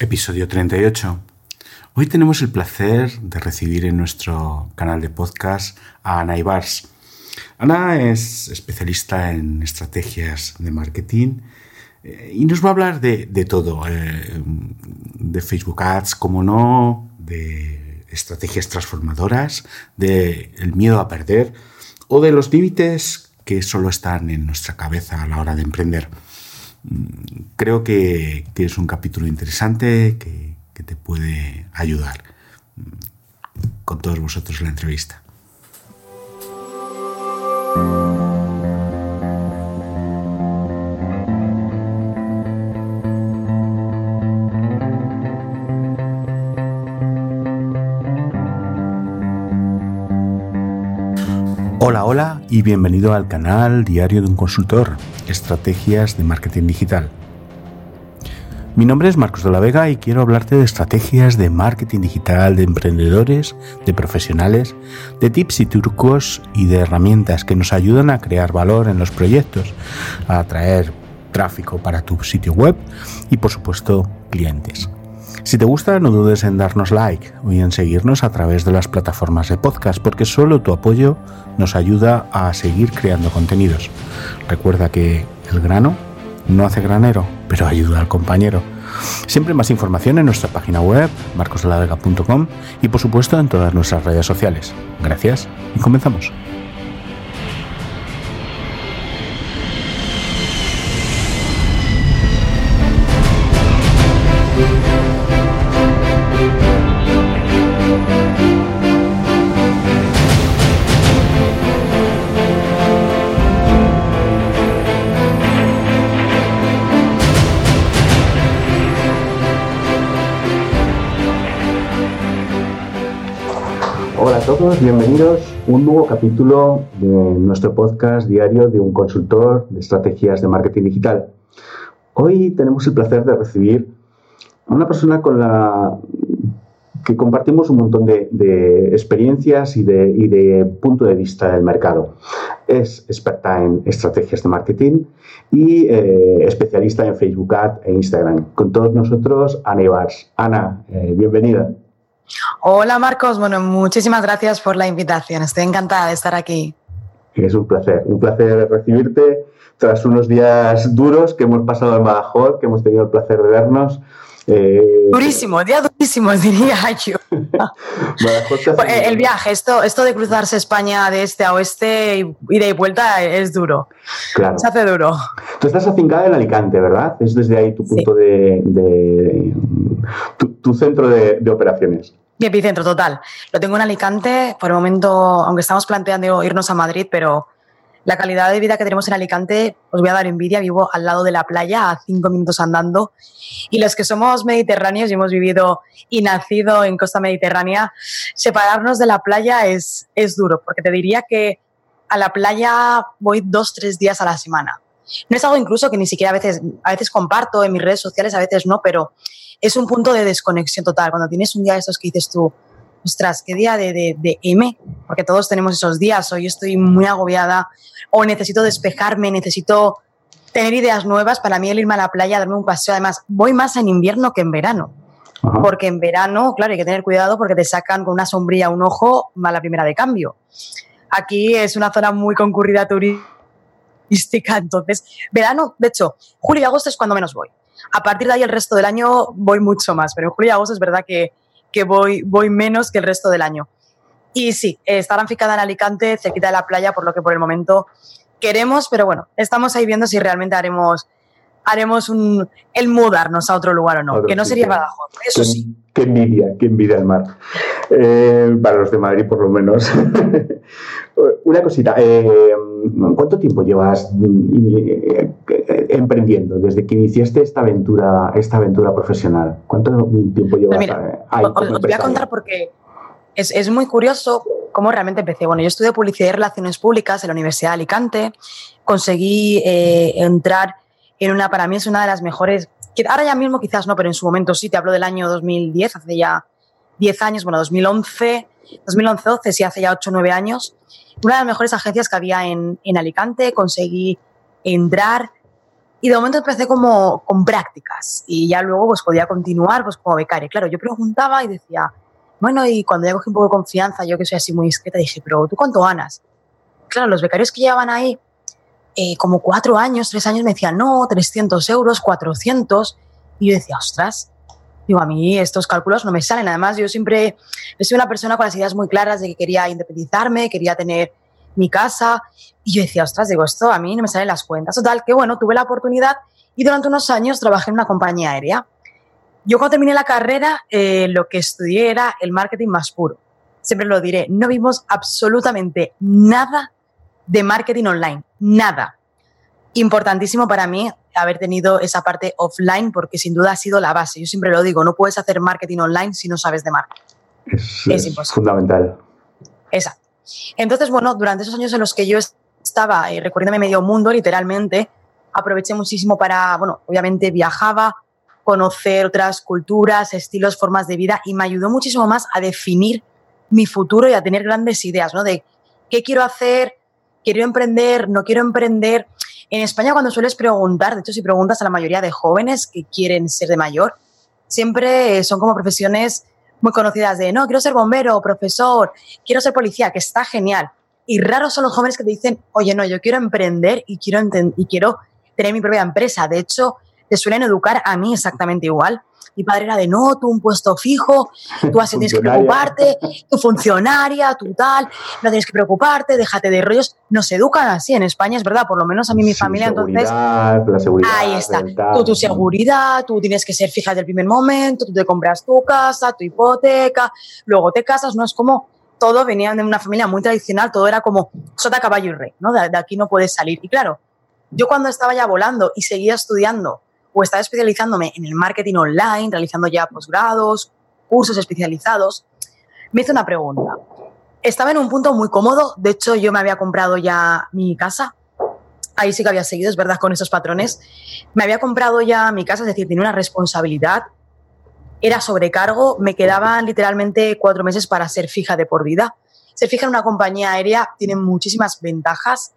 episodio 38. Hoy tenemos el placer de recibir en nuestro canal de podcast a Ana Ibars. Ana es especialista en estrategias de marketing eh, y nos va a hablar de, todo, eh, de Facebook Ads, como no, de estrategias transformadoras, de el miedo a perder o de los límites que solo están en nuestra cabeza a la hora de emprender. Mm, creo que, es un capítulo interesante que, te puede ayudar. Mm, con todos vosotros la entrevista. Hola, y bienvenido al canal Diario de un Consultor, Estrategias de Marketing Digital. Mi nombre es Marcos de la Vega y quiero hablarte de estrategias de marketing digital, de emprendedores, de profesionales, de tips y trucos y de herramientas que nos ayudan a crear valor en los proyectos, a atraer tráfico para tu sitio web y por supuesto clientes. Si te gusta, no dudes en darnos like y en seguirnos a través de las plataformas de podcast, porque solo tu apoyo nos ayuda a seguir creando contenidos. Recuerda que el grano no hace granero, pero ayuda al compañero. Siempre más información en nuestra página web, marcosalavega.com y por supuesto en todas nuestras redes sociales. Gracias y comenzamos. Todos, bienvenidos a un nuevo capítulo de nuestro podcast diario de un consultor de estrategias de marketing digital. Hoy tenemos el placer de recibir a una persona con la que compartimos un montón de, experiencias y de, punto de vista del mercado. Es experta en estrategias de marketing y eh, especialista en Facebook Ad e Instagram. Con todos nosotros, Ana Ibars. Ana, eh, bienvenida. Hola Marcos, bueno, muchísimas gracias por la invitación. Estoy encantada de estar aquí. Es un placer, un placer recibirte tras unos días duros que hemos pasado en Badajoz, que hemos tenido el placer de vernos. Eh, durísimo, día durísimo, diría yo. el viaje, esto, esto de cruzarse España de este a oeste y de vuelta es duro. Claro. Se hace duro. Tú estás afincada en Alicante, ¿verdad? Es desde ahí tu punto de, tu, centro de, operaciones. Mi epicentro, total. Lo tengo en Alicante. Por el momento, aunque estamos planteando irnos a Madrid, pero la calidad de vida que tenemos en Alicante, os voy a dar envidia, vivo al lado de la playa, a cinco minutos andando. Y los que somos mediterráneos y hemos vivido y nacido en costa mediterránea, separarnos de la playa es, es duro, porque te diría que a la playa voy dos, tres días a la semana. No es algo incluso que ni siquiera a veces, a veces comparto en mis redes sociales, a veces no, pero es un punto de desconexión total. Cuando tienes un día de estos que dices tú, ostras, qué día de, de, M, porque todos tenemos esos días, hoy estoy muy agobiada o necesito despejarme, necesito tener ideas nuevas. Para mí el irme a la playa, darme un paseo, además voy más en invierno que en verano. Porque en verano, claro, hay que tener cuidado porque te sacan con una sombría un ojo a la primera de cambio. Aquí es una zona muy concurrida turística, entonces, verano, de hecho, julio y agosto es cuando menos voy. A partir de ahí el resto del año voy mucho más, pero en julio y agosto es verdad que que voy, voy menos que el resto del año. Y sí, estarán fijada en Alicante, cerquita de la playa, por lo que por el momento queremos, pero bueno, estamos ahí viendo si realmente haremos haremos un, el mudarnos a otro lugar o no, que no sería Badajoz, eso sí. Qué envidia, qué envidia el mar. Eh, para los de Madrid, por lo menos. Una cosita, eh, ¿cuánto tiempo llevas eh, emprendiendo desde que iniciaste esta aventura, esta aventura profesional? ¿Cuánto tiempo llevas pues ahí? Os, voy a contar porque es, es, muy curioso cómo realmente empecé. Bueno, yo estudié publicidad y relaciones públicas en la Universidad de Alicante, conseguí entrar en una, para mí es una de las mejores, que ahora ya mismo quizás no, pero en su momento sí, te hablo del año 2010, hace ya 10 años, bueno, 2011, 2011, 12, sí, hace ya 8 o 9 años, una de las mejores agencias que había en, en Alicante, conseguí entrar Y de momento empecé como con prácticas y ya luego pues podía continuar pues como becaria. Claro, yo preguntaba y decía, bueno, y cuando ya cogí un poco de confianza, yo que soy así muy discreta, dije, pero ¿tú cuánto ganas? Claro, los becarios que llevaban ahí eh, como cuatro años, tres años, me decían, no, 300 euros, 400. Y yo decía, ostras, digo, a mí estos cálculos no me salen. Además, yo siempre sido una persona con las ideas muy claras de que quería independizarme, quería tener mi casa. Y yo decía, ostras, digo, esto a mí no me salen las cuentas. Total, que bueno, tuve la oportunidad y durante unos años trabajé en una compañía aérea. Yo cuando terminé la carrera, eh, lo que estudié era el marketing más puro. Siempre lo diré, no vimos absolutamente nada de marketing online, nada. Importantísimo para mí haber tenido esa parte offline porque sin duda ha sido la base. Yo siempre lo digo, no puedes hacer marketing online si no sabes de marketing. Es, es, fundamental. Exacto. Entonces, bueno, durante esos años en los que yo estaba eh, recorriéndome medio mundo, literalmente, aproveché muchísimo para, bueno, obviamente viajaba, conocer otras culturas, estilos, formas de vida y me ayudó muchísimo más a definir mi futuro y a tener grandes ideas, ¿no? De qué quiero hacer, quiero emprender, no quiero emprender. En España cuando sueles preguntar, de hecho si preguntas a la mayoría de jóvenes que quieren ser de mayor, siempre son como profesiones muy conocidas de, no, quiero ser bombero, profesor, quiero ser policía, que está genial. Y raros son los jóvenes que te dicen, oye, no, yo quiero emprender y quiero, y quiero tener mi propia empresa. De hecho, te suelen educar a mí exactamente igual. Mi padre era de no, tú un puesto fijo, tú así tienes que preocuparte, tu funcionaria, tu tal, no tienes que preocuparte, déjate de rollos. Nos educan así en España, es verdad, por lo menos a mí mi familia entonces. La seguridad, ahí está. Tú tu seguridad, tú tienes que ser fija del primer momento, tú te compras tu casa, tu hipoteca, luego te casas, no es como todo venía de una familia muy tradicional, todo era como sota, caballo y rey, ¿no? de aquí no puedes salir. Y claro, yo cuando estaba ya volando y seguía estudiando o estaba especializándome en el marketing online, realizando ya posgrados, cursos especializados, me hice una pregunta. Estaba en un punto muy cómodo, de hecho yo me había comprado ya mi casa, ahí sí que había seguido, es verdad, con esos patrones, me había comprado ya mi casa, es decir, tenía una responsabilidad, era sobrecargo, me quedaban literalmente cuatro meses para ser fija de por vida. Ser fija en una compañía aérea tiene muchísimas ventajas,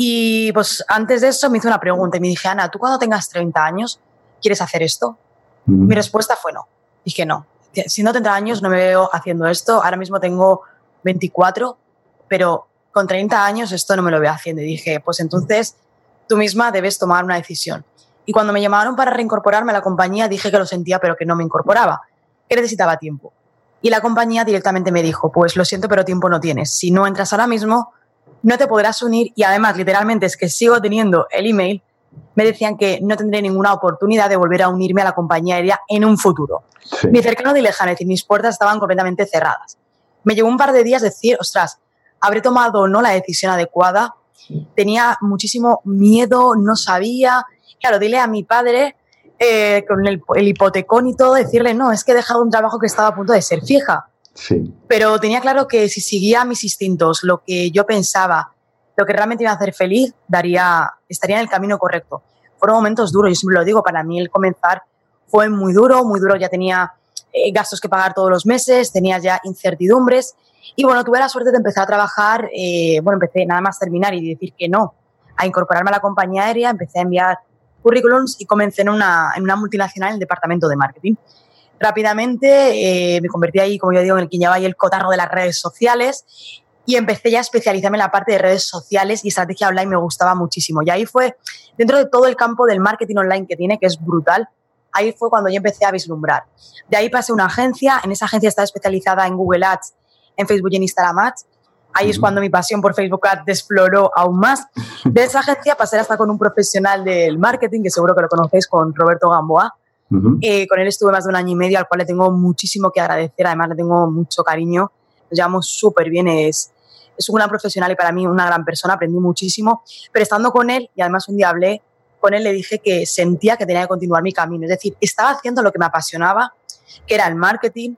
y pues antes de eso me hizo una pregunta y me dije, Ana, ¿tú cuando tengas 30 años quieres hacer esto? Mi respuesta fue no. Dije no. Siendo 30 años no me veo haciendo esto. Ahora mismo tengo 24, pero con 30 años esto no me lo veo haciendo. Y dije, pues entonces tú misma debes tomar una decisión. Y cuando me llamaron para reincorporarme a la compañía, dije que lo sentía, pero que no me incorporaba, que necesitaba tiempo. Y la compañía directamente me dijo, pues lo siento, pero tiempo no tienes. Si no entras ahora mismo, no te podrás unir y además literalmente es que sigo teniendo el email, me decían que no tendré ninguna oportunidad de volver a unirme a la compañía aérea en un futuro. Mi cercano de lejano, es decir, mis puertas estaban completamente cerradas. Me llevó un par de días decir, ostras, habré tomado o no la decisión adecuada. Tenía muchísimo miedo, no sabía. Claro, dile a mi padre eh, con el, el, hipotecón y todo, decirle, no, es que he dejado un trabajo que estaba a punto de ser fija. Pero tenía claro que si seguía mis instintos, lo que yo pensaba, lo que realmente iba a hacer feliz, daría, estaría en el camino correcto. Fueron momentos duros, yo siempre lo digo, para mí el comenzar fue muy duro, muy duro, ya tenía eh, gastos que pagar todos los meses, tenía ya incertidumbres y bueno, tuve la suerte de empezar a trabajar, eh, bueno, empecé nada más terminar y decir que no, a incorporarme a la compañía aérea, empecé a enviar currículums y comencé en una, en una multinacional en el departamento de marketing. Rápidamente eh, me convertí ahí, como yo digo, en el llevaba ahí el cotarro de las redes sociales y empecé ya a especializarme en la parte de redes sociales y estrategia online me gustaba muchísimo. Y ahí fue, dentro de todo el campo del marketing online que tiene, que es brutal, ahí fue cuando yo empecé a vislumbrar. De ahí pasé a una agencia, en esa agencia estaba especializada en Google Ads, en Facebook y en Instagram Ads. Ahí es cuando mi pasión por Facebook Ads exploró aún más. De esa agencia pasé hasta con un profesional del marketing, que seguro que lo conocéis, con Roberto Gamboa. Eh, con él estuve más de un año y medio, al cual le tengo muchísimo que agradecer, además le tengo mucho cariño, nos llevamos súper bien, es, es un gran profesional y para mí una gran persona, aprendí muchísimo, pero estando con él, y además un día hablé con él, le dije que sentía que tenía que continuar mi camino, es decir, estaba haciendo lo que me apasionaba, que era el marketing,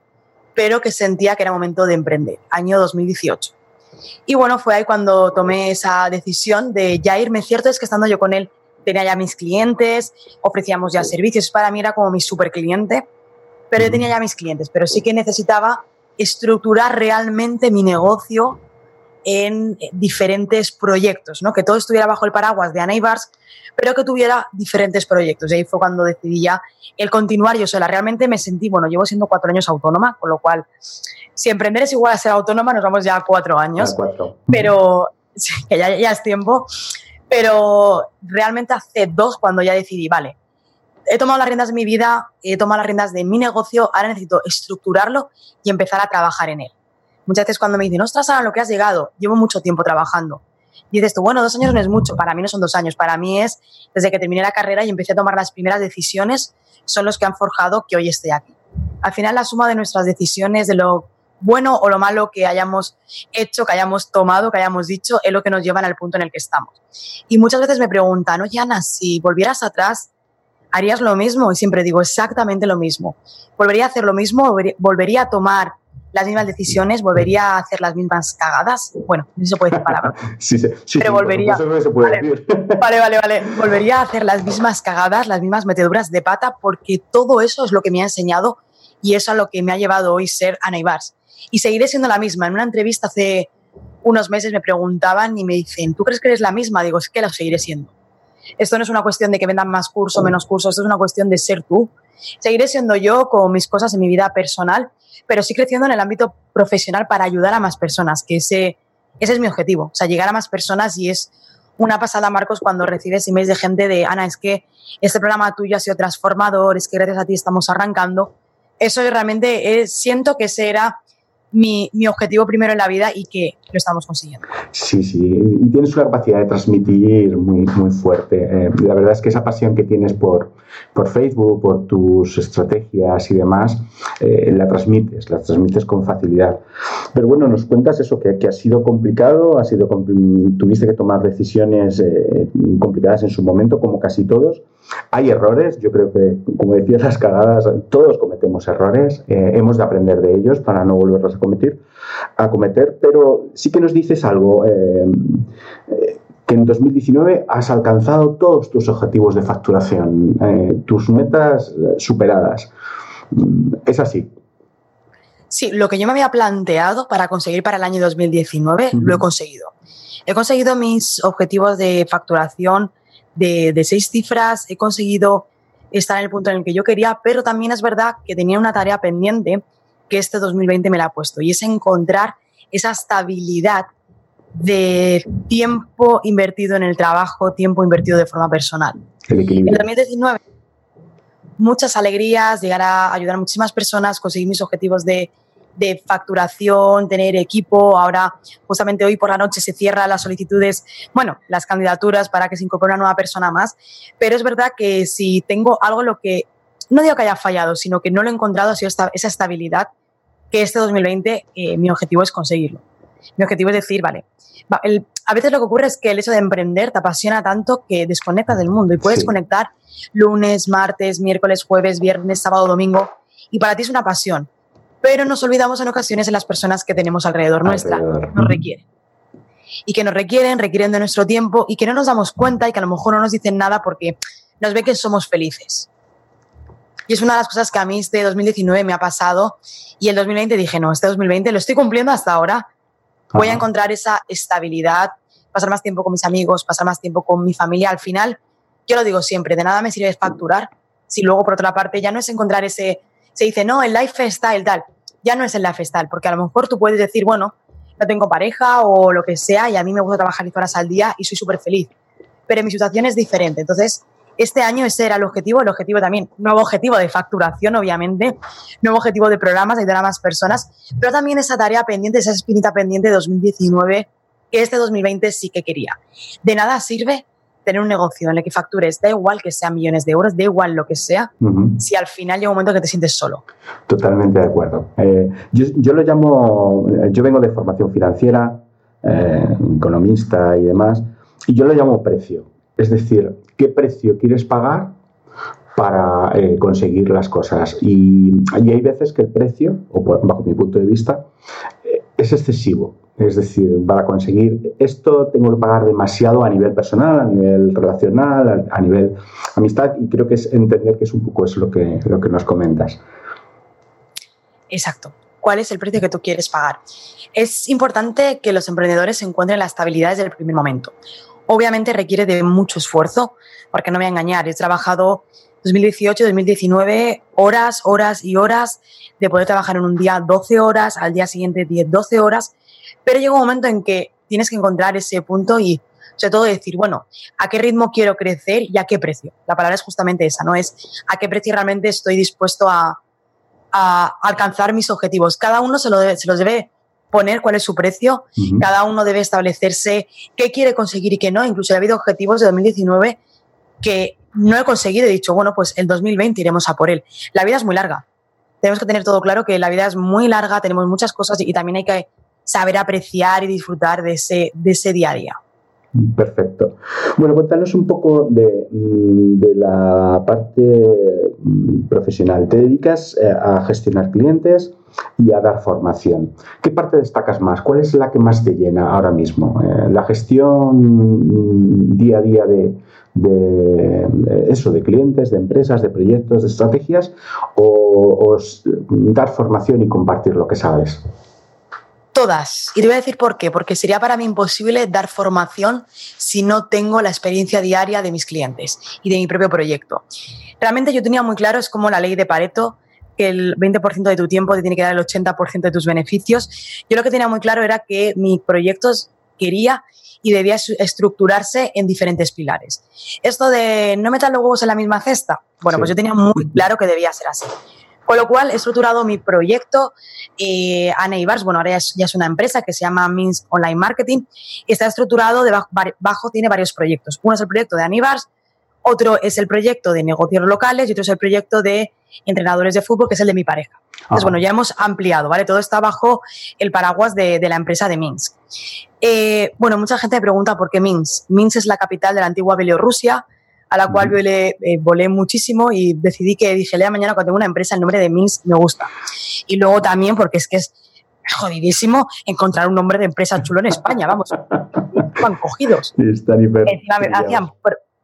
pero que sentía que era momento de emprender, año 2018. Y bueno, fue ahí cuando tomé esa decisión de ya irme. Cierto es que estando yo con él tenía ya mis clientes, ofrecíamos ya servicios, para mí era como mi super cliente, pero yo tenía ya mis clientes, pero sí que necesitaba estructurar realmente mi negocio en diferentes proyectos, ¿no? que todo estuviera bajo el paraguas de Anaibars, pero que tuviera diferentes proyectos. Y ahí fue cuando decidí ya el continuar yo sola. Realmente me sentí, bueno, llevo siendo cuatro años autónoma, con lo cual, si emprender es igual a ser autónoma, nos vamos ya a cuatro años. cuatro. Pero, que ya, ya es tiempo. Pero realmente hace dos cuando ya decidí, vale, he tomado las riendas de mi vida, he tomado las riendas de mi negocio, ahora necesito estructurarlo y empezar a trabajar en él. Muchas veces cuando me dicen, ostras, a lo que has llegado, llevo mucho tiempo trabajando. Y dices tú, bueno, dos años no es mucho, para mí no son dos años, para mí es desde que terminé la carrera y empecé a tomar las primeras decisiones, son los que han forjado que hoy esté aquí. Al final, la suma de nuestras decisiones, de lo bueno o lo malo que hayamos hecho, que hayamos tomado, que hayamos dicho, es lo que nos lleva al punto en el que estamos. Y muchas veces me preguntan, oye Ana, si volvieras atrás, ¿harías lo mismo? Y siempre digo exactamente lo mismo. ¿Volvería a hacer lo mismo? ¿Volvería a tomar las mismas decisiones? ¿Volvería a hacer las mismas cagadas? Bueno, no se puede decir palabra. sí, sí, sí, pero volvería. No se puede vale, decir. vale, vale, vale. Volvería a hacer las mismas cagadas, las mismas meteduras de pata, porque todo eso es lo que me ha enseñado y eso es lo que me ha llevado hoy ser Ana Ibars y seguiré siendo la misma. En una entrevista hace unos meses me preguntaban y me dicen, ¿tú crees que eres la misma? Digo, es que la seguiré siendo. Esto no es una cuestión de que vendan más cursos o menos cursos, esto es una cuestión de ser tú. Seguiré siendo yo con mis cosas en mi vida personal, pero sí creciendo en el ámbito profesional para ayudar a más personas, que ese, ese es mi objetivo, o sea, llegar a más personas y es una pasada, Marcos, cuando recibes emails de gente de, Ana, es que este programa tuyo ha sido transformador, es que gracias a ti estamos arrancando. Eso realmente es, siento que ese era mi, mi, objetivo primero en la vida y que lo estamos consiguiendo. Sí, sí, y tienes una capacidad de transmitir muy, muy fuerte. Eh, la verdad es que esa pasión que tienes por, por Facebook, por tus estrategias y demás, eh, la transmites, la transmites con facilidad. Pero bueno, nos cuentas eso, que, que ha sido complicado, ha sido, tuviste que tomar decisiones eh, complicadas en su momento, como casi todos. Hay errores, yo creo que, como decías, las cagadas, todos cometemos errores, hemos de aprender de ellos para no volverlos a cometer, a cometer pero sí que nos dices algo, eh, eh, que en 2019 has alcanzado todos tus objetivos de facturación, eh, tus metas superadas. Mm, ¿Es así? Sí, lo que yo me había planteado para conseguir para el año 2019 lo he conseguido. He conseguido mis objetivos de facturación de, de seis cifras, he conseguido estar en el punto en el que yo quería, pero también es verdad que tenía una tarea pendiente que este 2020 me la ha puesto y es encontrar esa estabilidad de tiempo invertido en el trabajo, tiempo invertido de forma personal. En 2019, muchas alegrías, llegar a ayudar a muchísimas personas, conseguir mis objetivos de, de facturación, tener equipo. Ahora, justamente hoy por la noche se cierran las solicitudes, bueno, las candidaturas para que se incorpore una nueva persona más. Pero es verdad que si tengo algo en lo que, no digo que haya fallado, sino que no lo he encontrado, ha sido esta, esa estabilidad que este 2020 eh, mi objetivo es conseguirlo. Mi objetivo es decir, vale, a veces lo que ocurre es que el hecho de emprender te apasiona tanto que desconectas del mundo y puedes conectar lunes, martes, miércoles, jueves, viernes, sábado, domingo y para ti es una pasión. Pero nos olvidamos en ocasiones en las personas que tenemos alrededor, nuestra, nos requieren. Y que nos requieren, requieren de nuestro tiempo y que no nos damos cuenta y que a lo mejor no nos dicen nada porque nos ve que somos felices. Y es una de las cosas que a mí este 2019 me ha pasado y el 2020 dije, no, este 2020 lo estoy cumpliendo hasta ahora. Voy a encontrar esa estabilidad, pasar más tiempo con mis amigos, pasar más tiempo con mi familia. Al final, yo lo digo siempre, de nada me sirve facturar si luego por otra parte ya no es encontrar ese, se dice, no, el lifestyle tal, ya no es el lifestyle, porque a lo mejor tú puedes decir, bueno, no tengo pareja o lo que sea y a mí me gusta trabajar 10 horas al día y soy súper feliz. Pero mi situación es diferente. Entonces, este año ese era el objetivo, el objetivo también, nuevo objetivo de facturación, obviamente, nuevo objetivo de programas, ayudar a más personas, pero también esa tarea pendiente, esa espinita pendiente de 2019, que este 2020 sí que quería. De nada sirve tener un negocio en el que factures, da igual que sean millones de euros, da igual lo que sea, si al final llega un momento que te sientes solo. Totalmente de acuerdo. Eh, yo, lo llamo, yo vengo de formación financiera, eh, economista y demás, y yo lo llamo precio. Es decir, qué precio quieres pagar para eh, conseguir las cosas. Y, hay veces que el precio, o bajo mi punto de vista, eh, es excesivo. Es decir, para conseguir esto tengo que pagar demasiado a nivel personal, a nivel relacional, a, nivel amistad, y creo que es entender que es un poco eso lo que, lo que nos comentas. Exacto. cuál es el precio que tú quieres pagar. Es importante que los emprendedores encuentren la estabilidad desde el primer momento. Obviamente requiere de mucho esfuerzo, porque no me voy a engañar, he trabajado 2018, 2019, horas, horas y horas de poder trabajar en un día 12 horas, al día siguiente 10, 12 horas, pero llega un momento en que tienes que encontrar ese punto y sobre todo decir, bueno, ¿a qué ritmo quiero crecer y a qué precio? La palabra es justamente esa, ¿no? Es a qué precio realmente estoy dispuesto a, alcanzar mis objetivos. Cada uno se, lo se los debe poner cuál es su precio, cada uno debe establecerse qué quiere conseguir y qué no. Incluso ha habido objetivos de 2019 que no he conseguido. He dicho, bueno, pues el 2020 iremos a por él. La vida es muy larga. Tenemos que tener todo claro que la vida es muy larga, tenemos muchas cosas y también hay que saber apreciar y disfrutar de ese, de ese día a día. Perfecto. Bueno, cuéntanos un poco de, mm, la parte mm, profesional. Te dedicas eh, a gestionar clientes y a dar formación. ¿Qué parte destacas más? ¿Cuál es la que más te llena ahora mismo? Eh, ¿La gestión mm, día a día de, eso, de clientes, de empresas, de proyectos, de estrategias? o dar formación y compartir lo que sabes? Todas. Y te voy a decir por qué. Porque sería para mí imposible dar formación si no tengo la experiencia diaria de mis clientes y de mi propio proyecto. Realmente yo tenía muy claro, es como la ley de Pareto, que el 20% de tu tiempo te tiene que dar el 80% de tus beneficios. Yo lo que tenía muy claro era que mi proyecto quería y debía estructurarse en diferentes pilares. Esto de no meter los huevos en la misma cesta, bueno, pues yo tenía muy claro que debía ser así. Con lo cual he estructurado mi proyecto. Eh, Ana Ibars, bueno, ahora ya es, una empresa que se llama Minsk Online Marketing y está estructurado debajo, tiene varios proyectos. Uno es el proyecto de Ana Ibars, otro es el proyecto de negocios locales y otro es el proyecto de entrenadores de fútbol, que es el de mi pareja. Entonces, bueno, ya hemos ampliado, ¿vale? Todo está bajo el paraguas de, la empresa de Minsk. Eh, bueno, mucha gente me pregunta por qué Minsk. Minsk es la capital de la antigua Bielorrusia, a la cual volé, eh, volé muchísimo y decidí que dije, lea mañana cuando tengo una empresa, el nombre de Minsk me gusta. Y luego también porque es que es jodidísimo encontrar un nombre de empresa chulo en España, vamos, van cogidos. hacían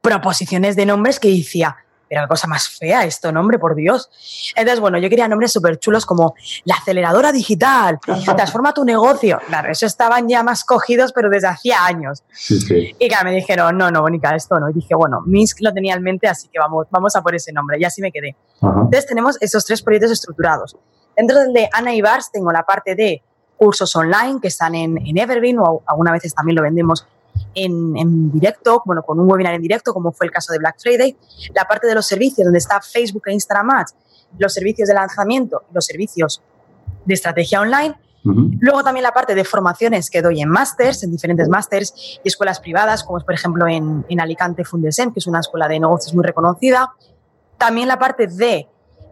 proposiciones de nombres que decía, pero qué cosa más fea esto, nombre, por Dios. Entonces, bueno, yo quería nombres súper chulos como la aceleradora digital, transforma tu negocio. Claro, eso estaban ya más cogidos, pero desde hacía años. Y claro, me dijeron, no, no, Bonica, esto no. Y dije, bueno, Minsk lo tenía en mente, así que vamos, vamos a por ese nombre. Y así me quedé. Entonces, tenemos esos tres proyectos estructurados. Dentro del de Ana Ibars tengo la parte de cursos online que están en, en Evergreen o algunas veces también lo vendemos en, directo, bueno, con un webinar en directo, como fue el caso de Black Friday, la parte de los servicios, donde está Facebook e Instagram Ads, los servicios de lanzamiento los servicios de estrategia online. Luego también la parte de formaciones que doy en másters, en diferentes másters y escuelas privadas, como es por ejemplo en, en Alicante Fundesem, que es una escuela de negocios muy reconocida. También la parte de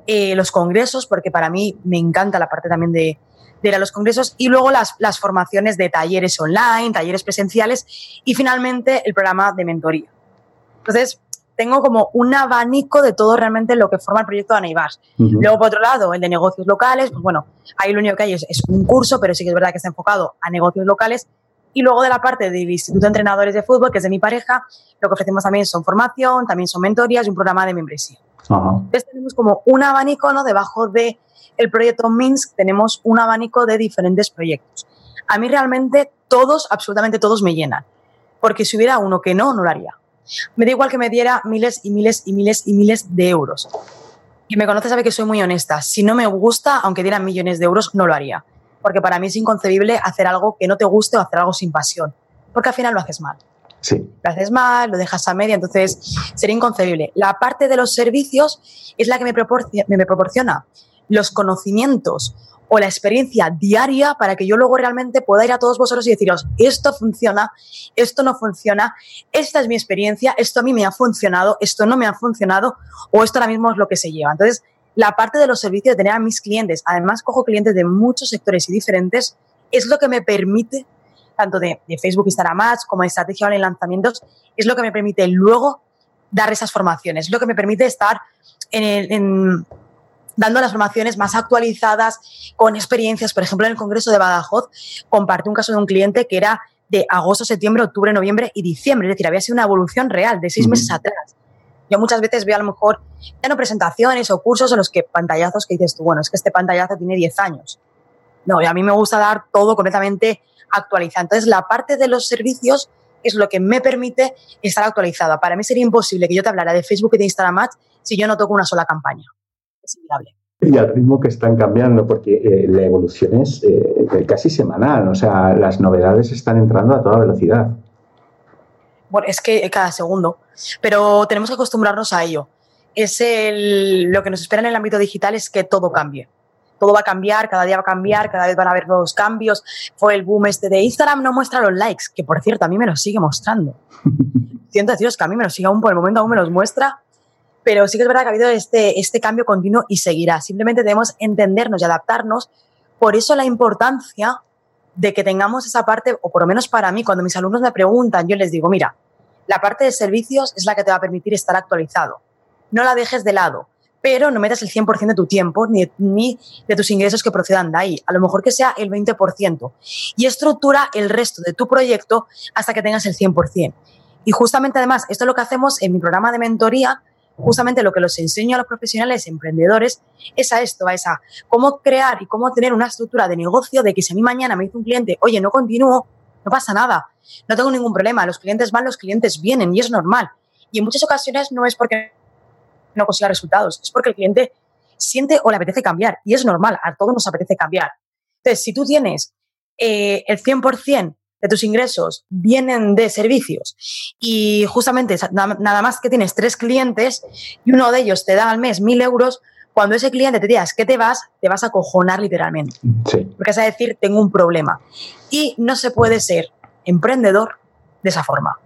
eh, los congresos, porque para mí me encanta la parte también de, de ir a los congresos y luego las, las formaciones de talleres online, talleres presenciales y finalmente el programa de mentoría. Entonces, tengo como un abanico de todo realmente lo que forma el proyecto de Anaibas. Luego, por otro lado, el de negocios locales, pues bueno, ahí lo único que hay es, un curso, pero sí que es verdad que está enfocado a negocios locales. Y luego de la parte del Instituto de Entrenadores de Fútbol, que es de mi pareja, lo que ofrecemos también son formación, también son mentorías y un programa de membresía. Entonces tenemos como un abanico ¿no? debajo de proyecto Minsk tenemos un abanico de diferentes proyectos. A mí realmente todos, absolutamente todos me llenan, porque si hubiera uno que no, no lo haría. Me da igual que me diera miles y miles y miles y miles de euros. Quien me conoce sabe que soy muy honesta. Si no me gusta, aunque dieran millones de euros, no lo haría. Porque para mí es inconcebible hacer algo que no te guste o hacer algo sin pasión. Porque al final lo haces mal. Sí. Lo haces mal, lo dejas a media, entonces sería inconcebible. La parte de los servicios es la que me, me proporciona los conocimientos o la experiencia diaria para que yo luego realmente pueda ir a todos vosotros y deciros, esto funciona, esto no funciona, esta es mi experiencia, esto a mí me ha funcionado, esto no me ha funcionado o esto ahora mismo es lo que se lleva. Entonces, la parte de los servicios, de tener a mis clientes, además cojo clientes de muchos sectores y diferentes, es lo que me permite, tanto de, Facebook, Instagram Ads como de estrategia online lanzamientos, es lo que me permite luego dar esas formaciones, es lo que me permite estar en, el, en dando las formaciones más actualizadas, con experiencias. Por ejemplo, en el Congreso de Badajoz compartí un caso de un cliente que era de agosto, septiembre, octubre, noviembre y diciembre. Es decir, había sido una evolución real de seis meses atrás. Yo muchas veces veo a lo mejor ya no presentaciones o cursos en los que pantallazos que dices tú, bueno, es que este pantallazo tiene 10 años. No, y a mí me gusta dar todo completamente actualizado. Entonces, la parte de los servicios es lo que me permite estar actualizada. Para mí sería imposible que yo te hablara de Facebook y de Instagram Ads si yo no toco una sola campaña. Es inviable. Y al ritmo que están cambiando, porque eh, la evolución es eh, casi semanal, o sea, las novedades están entrando a toda velocidad. Bueno, es que cada segundo, pero tenemos que acostumbrarnos a ello. Es el, lo que nos espera en el ámbito digital es que todo cambie. Todo va a cambiar, cada día va a cambiar, cada vez van a haber nuevos cambios. Fue el boom este de Instagram no muestra los likes, que por cierto a mí me los sigue mostrando. Siento deciros que a mí me los sigue aún por el momento, aún me los muestra, pero sí que es verdad que ha habido este, este cambio continuo y seguirá. Simplemente debemos entendernos y adaptarnos. Por eso la importancia de que tengamos esa parte, o por lo menos para mí, cuando mis alumnos me preguntan, yo les digo, mira, la parte de servicios es la que te va a permitir estar actualizado. No la dejes de lado, pero no metas el 100% de tu tiempo ni, ni, de tus ingresos que procedan de ahí. A lo mejor que sea el 20%. Y estructura el resto de tu proyecto hasta que tengas el 100%. Y justamente además, esto es lo que hacemos en mi programa de mentoría, justamente lo que los enseño a los profesionales emprendedores es a esto, a esa cómo crear y cómo tener una estructura de negocio de que si a mí mañana me dice un cliente, oye, no continúo, no pasa nada, no tengo ningún problema, los clientes van, los clientes vienen y es normal. Y en muchas ocasiones no es porque no consiga resultados, es porque el cliente siente o le apetece cambiar y es normal, a todos nos apetece cambiar. Entonces, si tú tienes eh, el 100% de tus ingresos vienen de servicios y justamente nada más que tienes tres clientes y uno de ellos te da al mes mil euros, cuando ese cliente te digas que te vas, te vas a cojonar literalmente. Sí. Porque es a decir, tengo un problema. Y no se puede ser emprendedor de esa forma.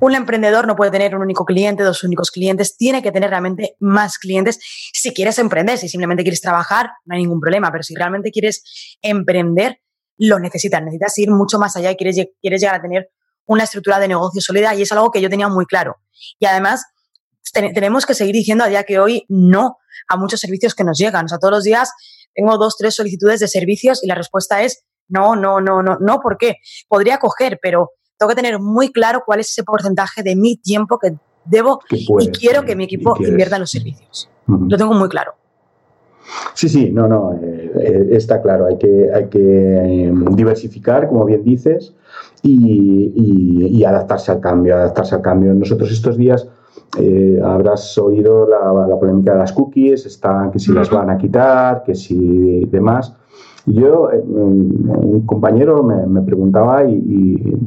Un emprendedor no puede tener un único cliente, dos únicos clientes, tiene que tener realmente más clientes. Si quieres emprender, si simplemente quieres trabajar, no hay ningún problema, pero si realmente quieres emprender, lo necesitas, necesitas ir mucho más allá y quieres, quieres llegar a tener una estructura de negocio sólida y es algo que yo tenía muy claro. Y además, tenemos que seguir diciendo a día que hoy no a muchos servicios que nos llegan. O sea, todos los días tengo dos, tres solicitudes de servicios y la respuesta es no, no, no, no, no, ¿por qué? Podría coger, pero tengo que tener muy claro cuál es ese porcentaje de mi tiempo que debo y quiero que mi equipo invierta en los servicios. Lo tengo muy claro. Sí, sí, no, no, eh, eh, está claro, hay que, hay que em, diversificar, como bien dices, y, adaptarse al cambio, adaptarse al cambio. Nosotros estos días eh, habrás oído la, polémica de las cookies, está, que si las van a quitar, que si demás. Yo, eh, un compañero me, preguntaba y,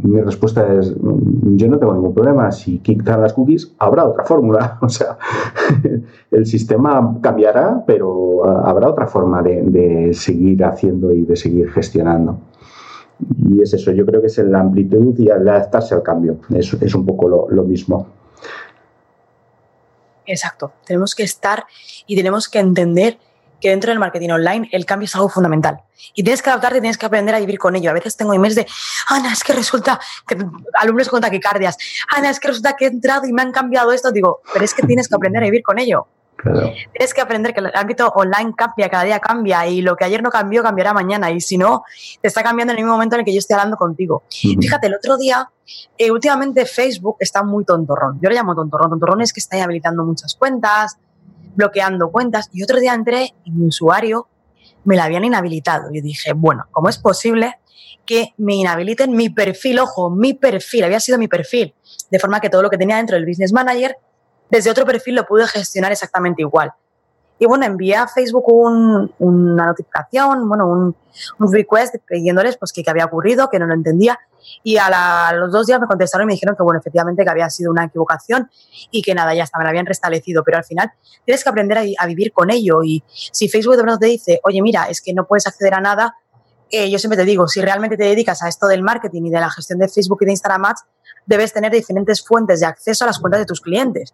mi respuesta es, yo no tengo ningún problema, si quitan las cookies habrá otra fórmula, o sea, el sistema cambiará, pero ah, habrá otra forma de, seguir haciendo y de seguir gestionando. Y es eso, yo creo que es la amplitud y adaptarse al cambio, es, es un poco lo mismo. Exacto, tenemos que estar y tenemos que entender que dentro del marketing online el cambio es algo fundamental. Y tienes que adaptarte y tienes que aprender a vivir con ello. A veces tengo emails de, Ana, es que resulta que alumnos con taquicardias, Ana, es que resulta que he entrado y me han cambiado esto. Digo, pero es que tienes que aprender a vivir con ello. Tienes que aprender que el ámbito online cambia, cada día cambia y lo que ayer no cambió cambiará mañana y si no, te está cambiando en el mismo momento en el que yo estoy hablando contigo. Fíjate, el otro día, eh, últimamente Facebook está muy tontorrón. Yo le llamo tontorrón. Tontorrón es que está habilitando muchas cuentas, bloqueando cuentas y otro día entré y mi usuario me la habían inhabilitado. Yo dije, bueno, ¿cómo es posible que me inhabiliten mi perfil? Ojo, mi perfil, había sido mi perfil, de forma que todo lo que tenía dentro del Business Manager, desde otro perfil lo pude gestionar exactamente igual. Y bueno, envié a Facebook una notificación, bueno, un, request pidiéndoles pues, que, había ocurrido, que no lo entendía. Y a, los dos días me contestaron y me dijeron que, bueno, efectivamente que había sido una equivocación y que nada, ya está, me la habían restablecido. Pero al final tienes que aprender a, vivir con ello. Y si Facebook de pronto te dice, oye, mira, es que no puedes acceder a nada, eh, yo siempre te digo, si realmente te dedicas a esto del marketing y de la gestión de Facebook y de Instagram Ads, debes tener diferentes fuentes de acceso a las cuentas de tus clientes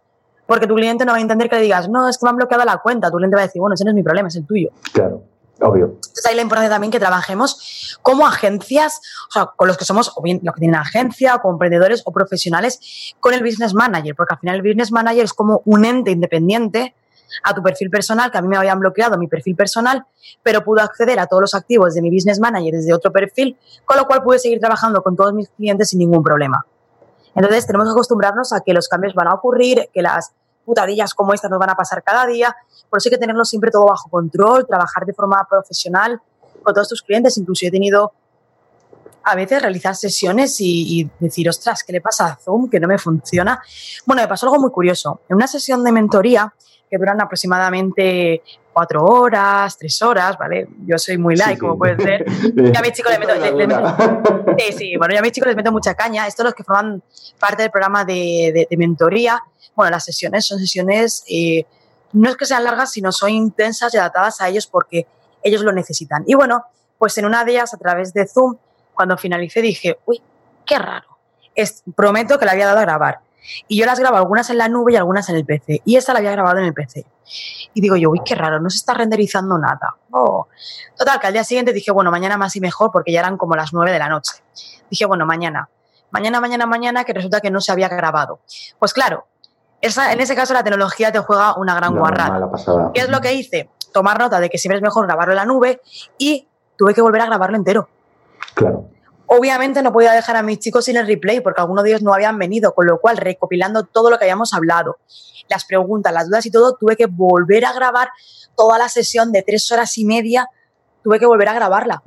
porque tu cliente no va a entender que le digas, no, es que me han bloqueado la cuenta. Tu cliente va a decir, bueno, ese no es mi problema, es el tuyo. Claro. Obvio. Entonces ahí la importancia también que trabajemos como agencias, o sea, con los que somos, o bien los que tienen agencia, o como emprendedores o profesionales, con el business manager, porque al final el business manager es como un ente independiente a tu perfil personal, que a mí me habían bloqueado mi perfil personal, pero pude acceder a todos los activos de mi business manager desde otro perfil, con lo cual pude seguir trabajando con todos mis clientes sin ningún problema. Entonces tenemos que acostumbrarnos a que los cambios van a ocurrir, que las putadillas como estas nos van a pasar cada día, por eso hay que tenerlo siempre todo bajo control, trabajar de forma profesional, con todos tus clientes. Incluso he tenido a veces realizar sesiones y, decir, ostras, ¿qué le pasa a Zoom que no me funciona? Bueno, me pasó algo muy curioso. En una sesión de mentoría que duran aproximadamente cuatro horas, tres horas, ¿vale? Yo soy muy like, como puedes ver. Ya a mis chicos les meto, sí, sí, bueno, ya a mis chicos les meto mucha caña. Estos los que forman parte del programa de, mentoría. Bueno, las sesiones son sesiones, eh, no es que sean largas, sino son intensas y adaptadas a ellos porque ellos lo necesitan. Y bueno, pues en una de ellas, a través de Zoom, cuando finalicé dije, uy, qué raro. Es, prometo que le había dado a grabar. Y yo las grabo algunas en la nube y algunas en el PC. Y esta la había grabado en el PC. Y digo yo, uy, qué raro, no se está renderizando nada. Oh. Total, que al día siguiente dije, bueno, mañana más y mejor, porque ya eran como las nueve de la noche. Dije, bueno, mañana. Mañana, mañana, mañana, que resulta que no se había grabado. Pues claro, esa, en ese caso la tecnología te juega una gran guarrada. ¿Qué es lo que hice? Tomar nota de que siempre es mejor grabarlo en la nube y tuve que volver a grabarlo entero. Claro. Obviamente no podía dejar a mis chicos sin el replay porque algunos de ellos no habían venido, con lo cual recopilando todo lo que habíamos hablado, las preguntas, las dudas y todo, tuve que volver a grabar toda la sesión de tres horas y media, tuve que volver a grabarla.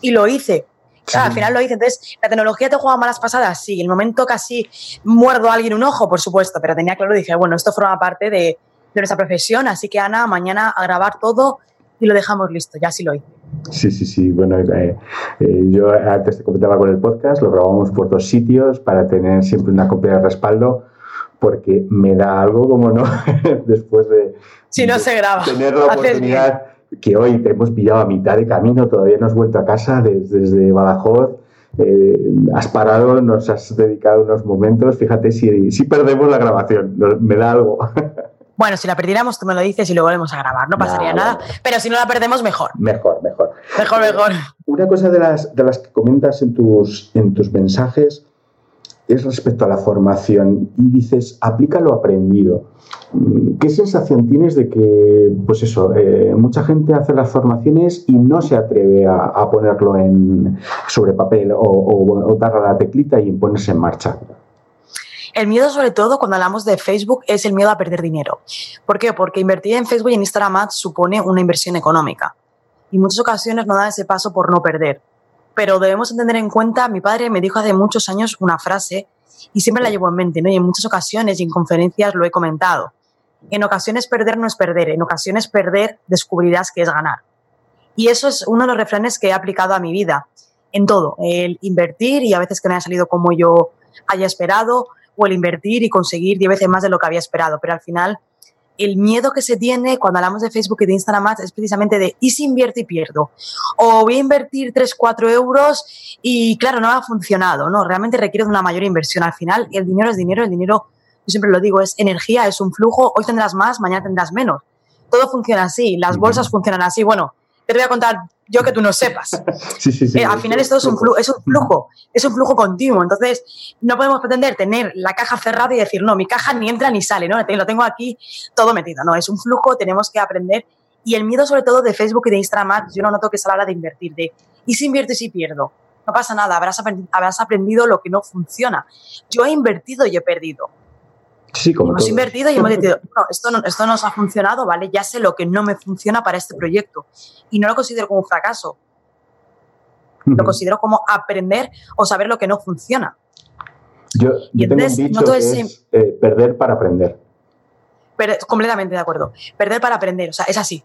Y lo hice. al final lo hice. Entonces, ¿la tecnología te juega malas pasadas? Sí. El momento casi muerdo a alguien un ojo, por supuesto, pero tenía claro, dije, bueno, esto forma parte de, de nuestra profesión, así que Ana, mañana a grabar todo y lo dejamos listo. Ya sí lo hice. Sí, sí, sí. Bueno, eh, eh, yo antes te comentaba con el podcast, lo grabamos por dos sitios para tener siempre una copia de respaldo, porque me da algo como no, después de, si no se graba. tener la oportunidad que hoy te hemos pillado a mitad de camino, todavía no has vuelto a casa desde, Badajoz. Eh, has parado, nos has dedicado unos momentos. Fíjate si, si perdemos la grabación, me da algo. Bueno, si la perdiéramos, tú me lo dices y lo volvemos a grabar, no pasaría nada. Pero si no la perdemos, mejor. Mejor, mejor. Mejor, mejor. Una cosa de las, de las que comentas en tus, en tus mensajes es respecto a la formación y dices, aplica lo aprendido. Mm, ¿Qué sensación tienes de que, pues eso, eh, mucha gente hace las formaciones y no se atreve a, ponerlo en, sobre papel o, o, o darle a la teclita y ponerse en marcha? El miedo, sobre todo, cuando hablamos de Facebook, es el miedo a perder dinero. ¿Por qué? Porque invertir en Facebook y en Instagram Ads supone una inversión económica. Y muchas ocasiones no da ese paso por no perder. Pero debemos tener en cuenta, mi padre me dijo hace muchos años una frase y siempre la llevo en mente, ¿no? Y en muchas ocasiones y en conferencias lo he comentado. En ocasiones perder no es perder, en ocasiones perder descubrirás que es ganar. Y eso es uno de los refranes que he aplicado a mi vida, en todo, el invertir y a veces que no haya salido como yo haya esperado, o el invertir y conseguir 10 veces más de lo que había esperado. Pero al final, el miedo que se tiene cuando hablamos de Facebook y de Instagram Ads es precisamente de ¿y si invierto y pierdo? O voy a invertir 3, 4 euros y claro, no ha funcionado, ¿no? Realmente requiere de una mayor inversión. Al final, el dinero es dinero, el dinero, yo siempre lo digo, es energía, es un flujo, hoy tendrás más, mañana tendrás menos. Todo funciona así, las bolsas funcionan así. Bueno, te voy a contar yo que tú no sepas. Sí, sí, sí, eh, al final esto es un, flujo, es un flujo, es un flujo continuo. Entonces, no podemos pretender tener la caja cerrada y decir, no, mi caja ni entra ni sale, ¿no? Lo tengo aquí todo metido. No, es un flujo, tenemos que aprender. Y el miedo, sobre todo, de Facebook y de Instagram, yo no noto que es a la hora de invertir, de, ¿y si invierto y si pierdo? No pasa nada, habrás habrás aprendido lo que no funciona. Yo he invertido y he perdido hemos invertido y hemos dicho, no esto, no, esto nos ha funcionado, ¿vale? Ya sé lo que no me funciona para este proyecto. Y no lo considero como un fracaso. Lo considero como aprender o saber lo que no funciona. Yo, tengo un dicho que es eh, perder para aprender. Pero, completamente de acuerdo. Perder para aprender, o sea, es así.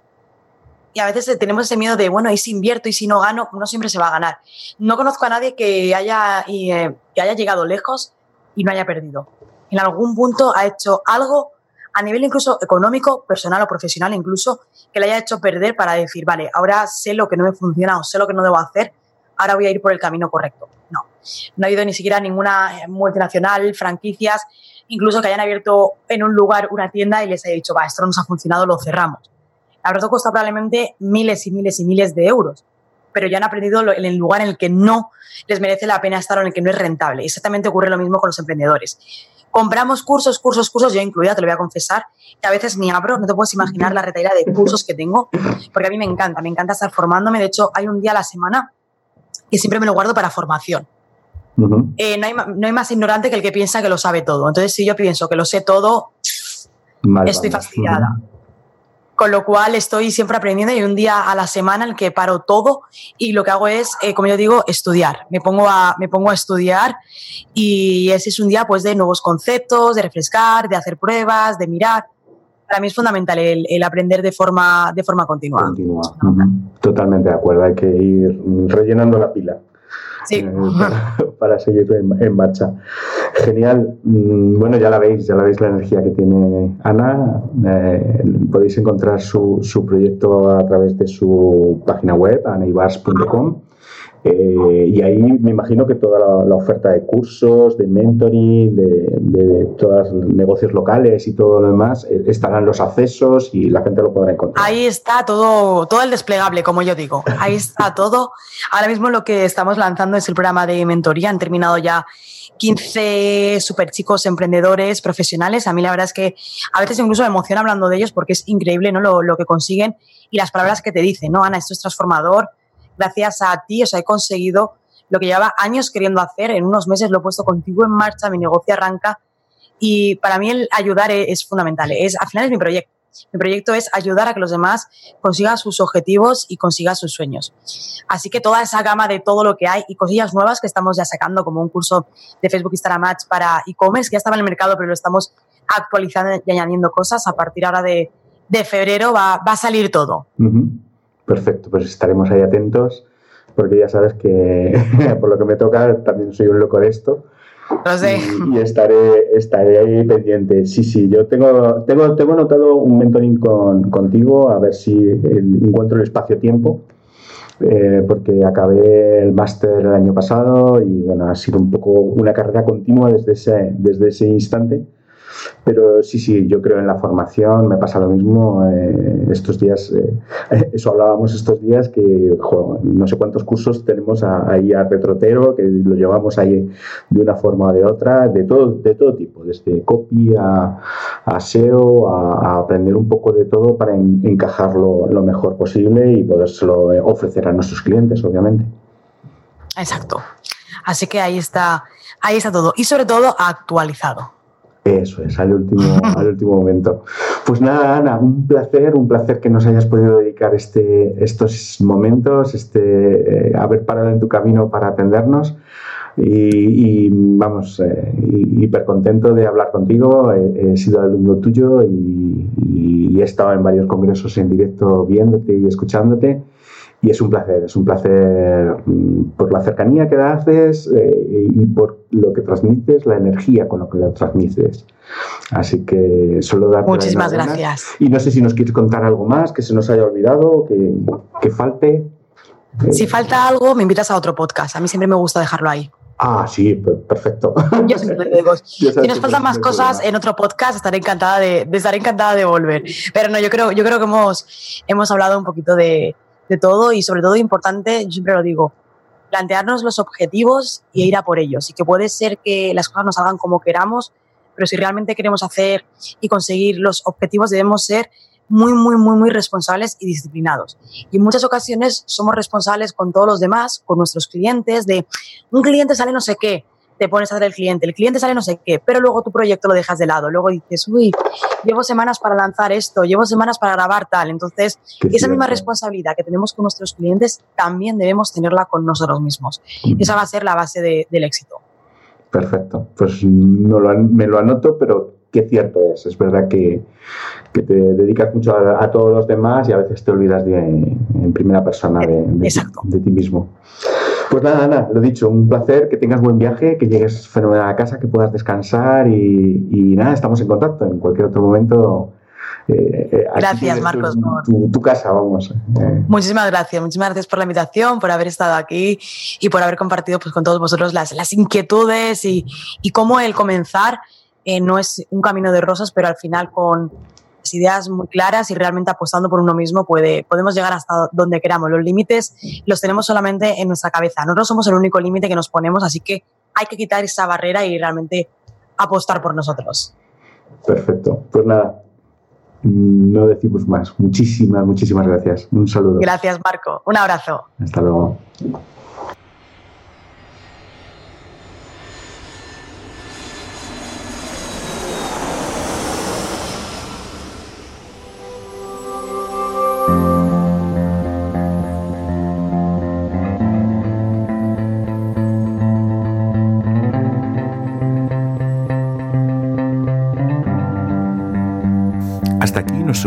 Y a veces tenemos ese miedo de, bueno, y si invierto y si no gano, no siempre se va a ganar. No conozco a nadie que haya, eh, que haya llegado lejos y no haya perdido en algún punto ha hecho algo a nivel incluso económico, personal o profesional incluso, que le haya hecho perder para decir, vale, ahora sé lo que no me funciona o sé lo que no debo hacer, ahora voy a ir por el camino correcto. No, no ha ido ni siquiera a ninguna multinacional, franquicias, incluso que hayan abierto en un lugar una tienda y les haya dicho, va, esto no nos ha funcionado, lo cerramos. Habrá costado probablemente miles y miles y miles de euros, pero ya han aprendido en el lugar en el que no les merece la pena estar o en el que no es rentable. Exactamente ocurre lo mismo con los emprendedores compramos cursos, cursos, cursos, yo incluida, te lo voy a confesar, que a veces ni abro, no te puedes imaginar la retaila de cursos que tengo, porque a mí me encanta, me encanta estar formándome. De hecho, hay un día a la semana que siempre me lo guardo para formación. Eh, no, hay, más ignorante que el que piensa que lo sabe todo. Entonces, si yo pienso que lo sé todo, estoy fastidiada. Con lo cual estoy siempre aprendiendo y un día a la semana el que paro todo y lo que hago es, eh, como yo digo, estudiar. Me pongo, a, me pongo a estudiar y ese es un día pues de nuevos conceptos, de refrescar, de hacer pruebas, de mirar. Para mí es fundamental el, aprender de forma, de forma continua. Totalmente de acuerdo, hay que ir rellenando la pila. Para, seguir en, marcha. Genial. Mm, bueno, ya la veis, ya la veis la energía que tiene Ana. Eh, podéis encontrar su, su, proyecto a través de su página web, anaibars.com. Eh, y ahí me imagino que toda la, oferta de cursos, de mentoring, de, de, todos los negocios locales y todo lo demás, eh, estarán los accesos y la gente lo podrá encontrar. Ahí está todo, todo el desplegable, como yo digo. Ahí está todo. Ahora mismo lo que estamos lanzando es el programa de mentoría. Han terminado ya 15 super chicos emprendedores profesionales. A mí la verdad es que a veces incluso me emociona hablando de ellos porque es increíble ¿no? lo, lo que consiguen y las palabras que te dicen, ¿no? Ana, esto es transformador gracias a ti, o sea, he conseguido lo que llevaba años queriendo hacer, en unos meses lo he puesto contigo en marcha, mi negocio arranca y para mí el ayudar es, fundamental, es, al final es mi proyecto. Mi proyecto es ayudar a que los demás consigan sus objetivos y consigan sus sueños. Así que toda esa gama de todo lo que hay y cosillas nuevas que estamos ya sacando, como un curso de Facebook Instagram Ads para e-commerce, que ya estaba en el mercado, pero lo estamos actualizando y añadiendo cosas. A partir ahora de, de febrero va, va, a salir todo. Perfecto, pues estaremos ahí atentos, porque ya sabes que por lo que me toca también soy un loco de esto. Lo sé. Y, estaré, estaré ahí pendiente. Sí, sí, yo tengo, tengo, tengo anotado un mentoring con, contigo, a ver si encuentro el espacio-tiempo. Eh, porque acabé el máster el año pasado y bueno, ha sido un poco una carrera continua desde ese, desde ese instante pero sí, sí, yo creo en la formación, me pasa lo mismo. Eh, estos días, eh, eso hablábamos estos días, que no sé cuántos cursos tenemos ahí a retrotero, que lo llevamos ahí de una forma o de otra, de todo, de todo tipo, desde copy a, SEO, a, aprender un poco de todo para encajarlo lo mejor posible y podérselo ofrecer a nuestros clientes, obviamente. Exacto. Así que ahí está, ahí está todo. Y sobre todo actualizado. Eso es, al último, al último momento. Pues nada, Ana, un placer, un placer que nos hayas podido dedicar este, estos momentos, este, eh, haber parado en tu camino para atendernos. Y, vamos, eh, hiper contento de hablar contigo. He, sido alumno tuyo y, y, he estado en varios congresos en directo viéndote y escuchándote. Y es un placer, es un placer mm, por la cercanía que haces eh, y por lo que transmites, la energía con lo que lo transmites. Así que solo dar. Muchísimas gracias. Y no sé si nos quieres contar algo más que se nos haya olvidado, que, que falte. Si falta algo, me invitas a otro podcast. A mí siempre me gusta dejarlo ahí. Ah, sí, perfecto. Yo siempre digo, si nos faltan más cosas en otro podcast, estaré encantada de, estar encantada de volver. Pero no, yo creo, yo creo que hemos, hemos hablado un poquito de, de todo y sobre todo importante, yo siempre lo digo, plantearnos los objetivos y ir a por ellos. Y que puede ser que las cosas nos salgan como queramos, pero si realmente queremos hacer y conseguir los objetivos debemos ser muy, muy, muy, muy responsables y disciplinados. Y en muchas ocasiones somos responsables con todos los demás, con nuestros clientes, de un cliente sale no sé qué, te pones a hacer el cliente, el cliente sale no sé qué, pero luego tu proyecto lo dejas de lado, luego dices, uy, llevo semanas para lanzar esto, llevo semanas para grabar tal, entonces esa misma responsabilidad que tenemos con nuestros clientes también debemos tenerla con nosotros mismos. Esa va a ser la base del éxito. Perfecto, pues no me lo anoto, pero qué cierto es. Es verdad que, te dedicas mucho a, todos los demás y a veces te olvidas de, en primera persona de, de ti mismo. Pues nada, Ana, lo dicho, un placer, que tengas buen viaje, que llegues fenomenal a casa, que puedas descansar y, nada, estamos en contacto. En cualquier otro momento eh, eh, gracias, Marcos. Tu, tu, casa, vamos. Eh. Muchísimas gracias, muchísimas gracias por la invitación, por haber estado aquí y por haber compartido pues, con todos vosotros las, las inquietudes y, y cómo el comenzar no es un camino de rosas, pero al final con, ideas muy claras y realmente apostando por uno mismo puede, podemos llegar hasta donde queramos. Los límites los tenemos solamente en nuestra cabeza. Nosotros somos el único límite que nos ponemos, así que hay que quitar esa barrera y realmente apostar por nosotros. Perfecto. Pues nada, no decimos más. Muchísimas, muchísimas gracias. Un saludo. Gracias, Marco. Un abrazo. Hasta luego.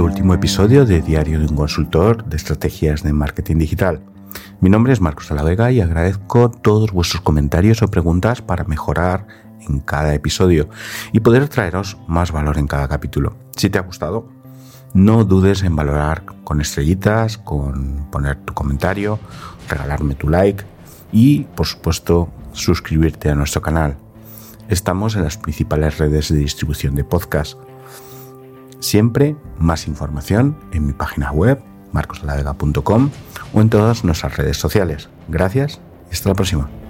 Último episodio de Diario de un consultor de estrategias de marketing digital. Mi nombre es Marcos de la Vega y agradezco todos vuestros comentarios o preguntas para mejorar en cada episodio y poder traeros más valor en cada capítulo. Si te ha gustado, no dudes en valorar con estrellitas, con poner tu comentario, regalarme tu like y, por supuesto, suscribirte a nuestro canal. Estamos en las principales redes de distribución de podcast. Siempre más información en mi página web marcosalavega.com o en todas nuestras redes sociales. Gracias y hasta la próxima.